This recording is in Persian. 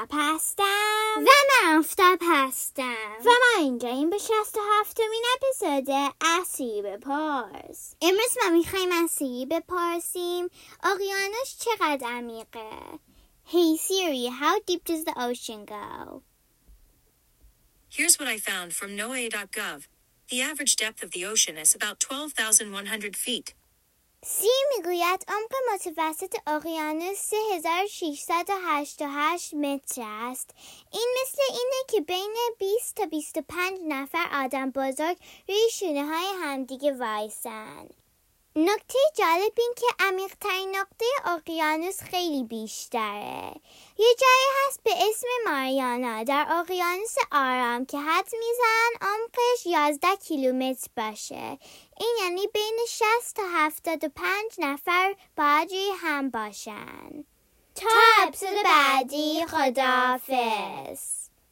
آفتاب هستم و من آفتاب هستم و ما اینجا این به شست و هفتمین اپیزود اسی بپرس امروز ما می‌خوایم از سیری بپرسیم اقیانوس چقدر عمیقه Hey Siri, how deep does the ocean go? Here's what I found from NOAA.gov. The average depth of the ocean is about 12,100 feet. سی می‌گوید عمق متوسط اقیانوس 3688 متر است. این مثل اینه که بین 20 تا 25 نفر آدم بزرگ روی شونه های همدیگه وایسن. نکته جالب این که عمیقترین نقطه اقیانوس خیلی بیشتره. یه جایی هست به اسم ماریانا. در اقیانوس آرام که حد میزن عمقش 11 کیلومتر باشه. این یعنی بین 60 تا 75 نفر روی هم باشن. تا اپسود بعدی خداحافظ.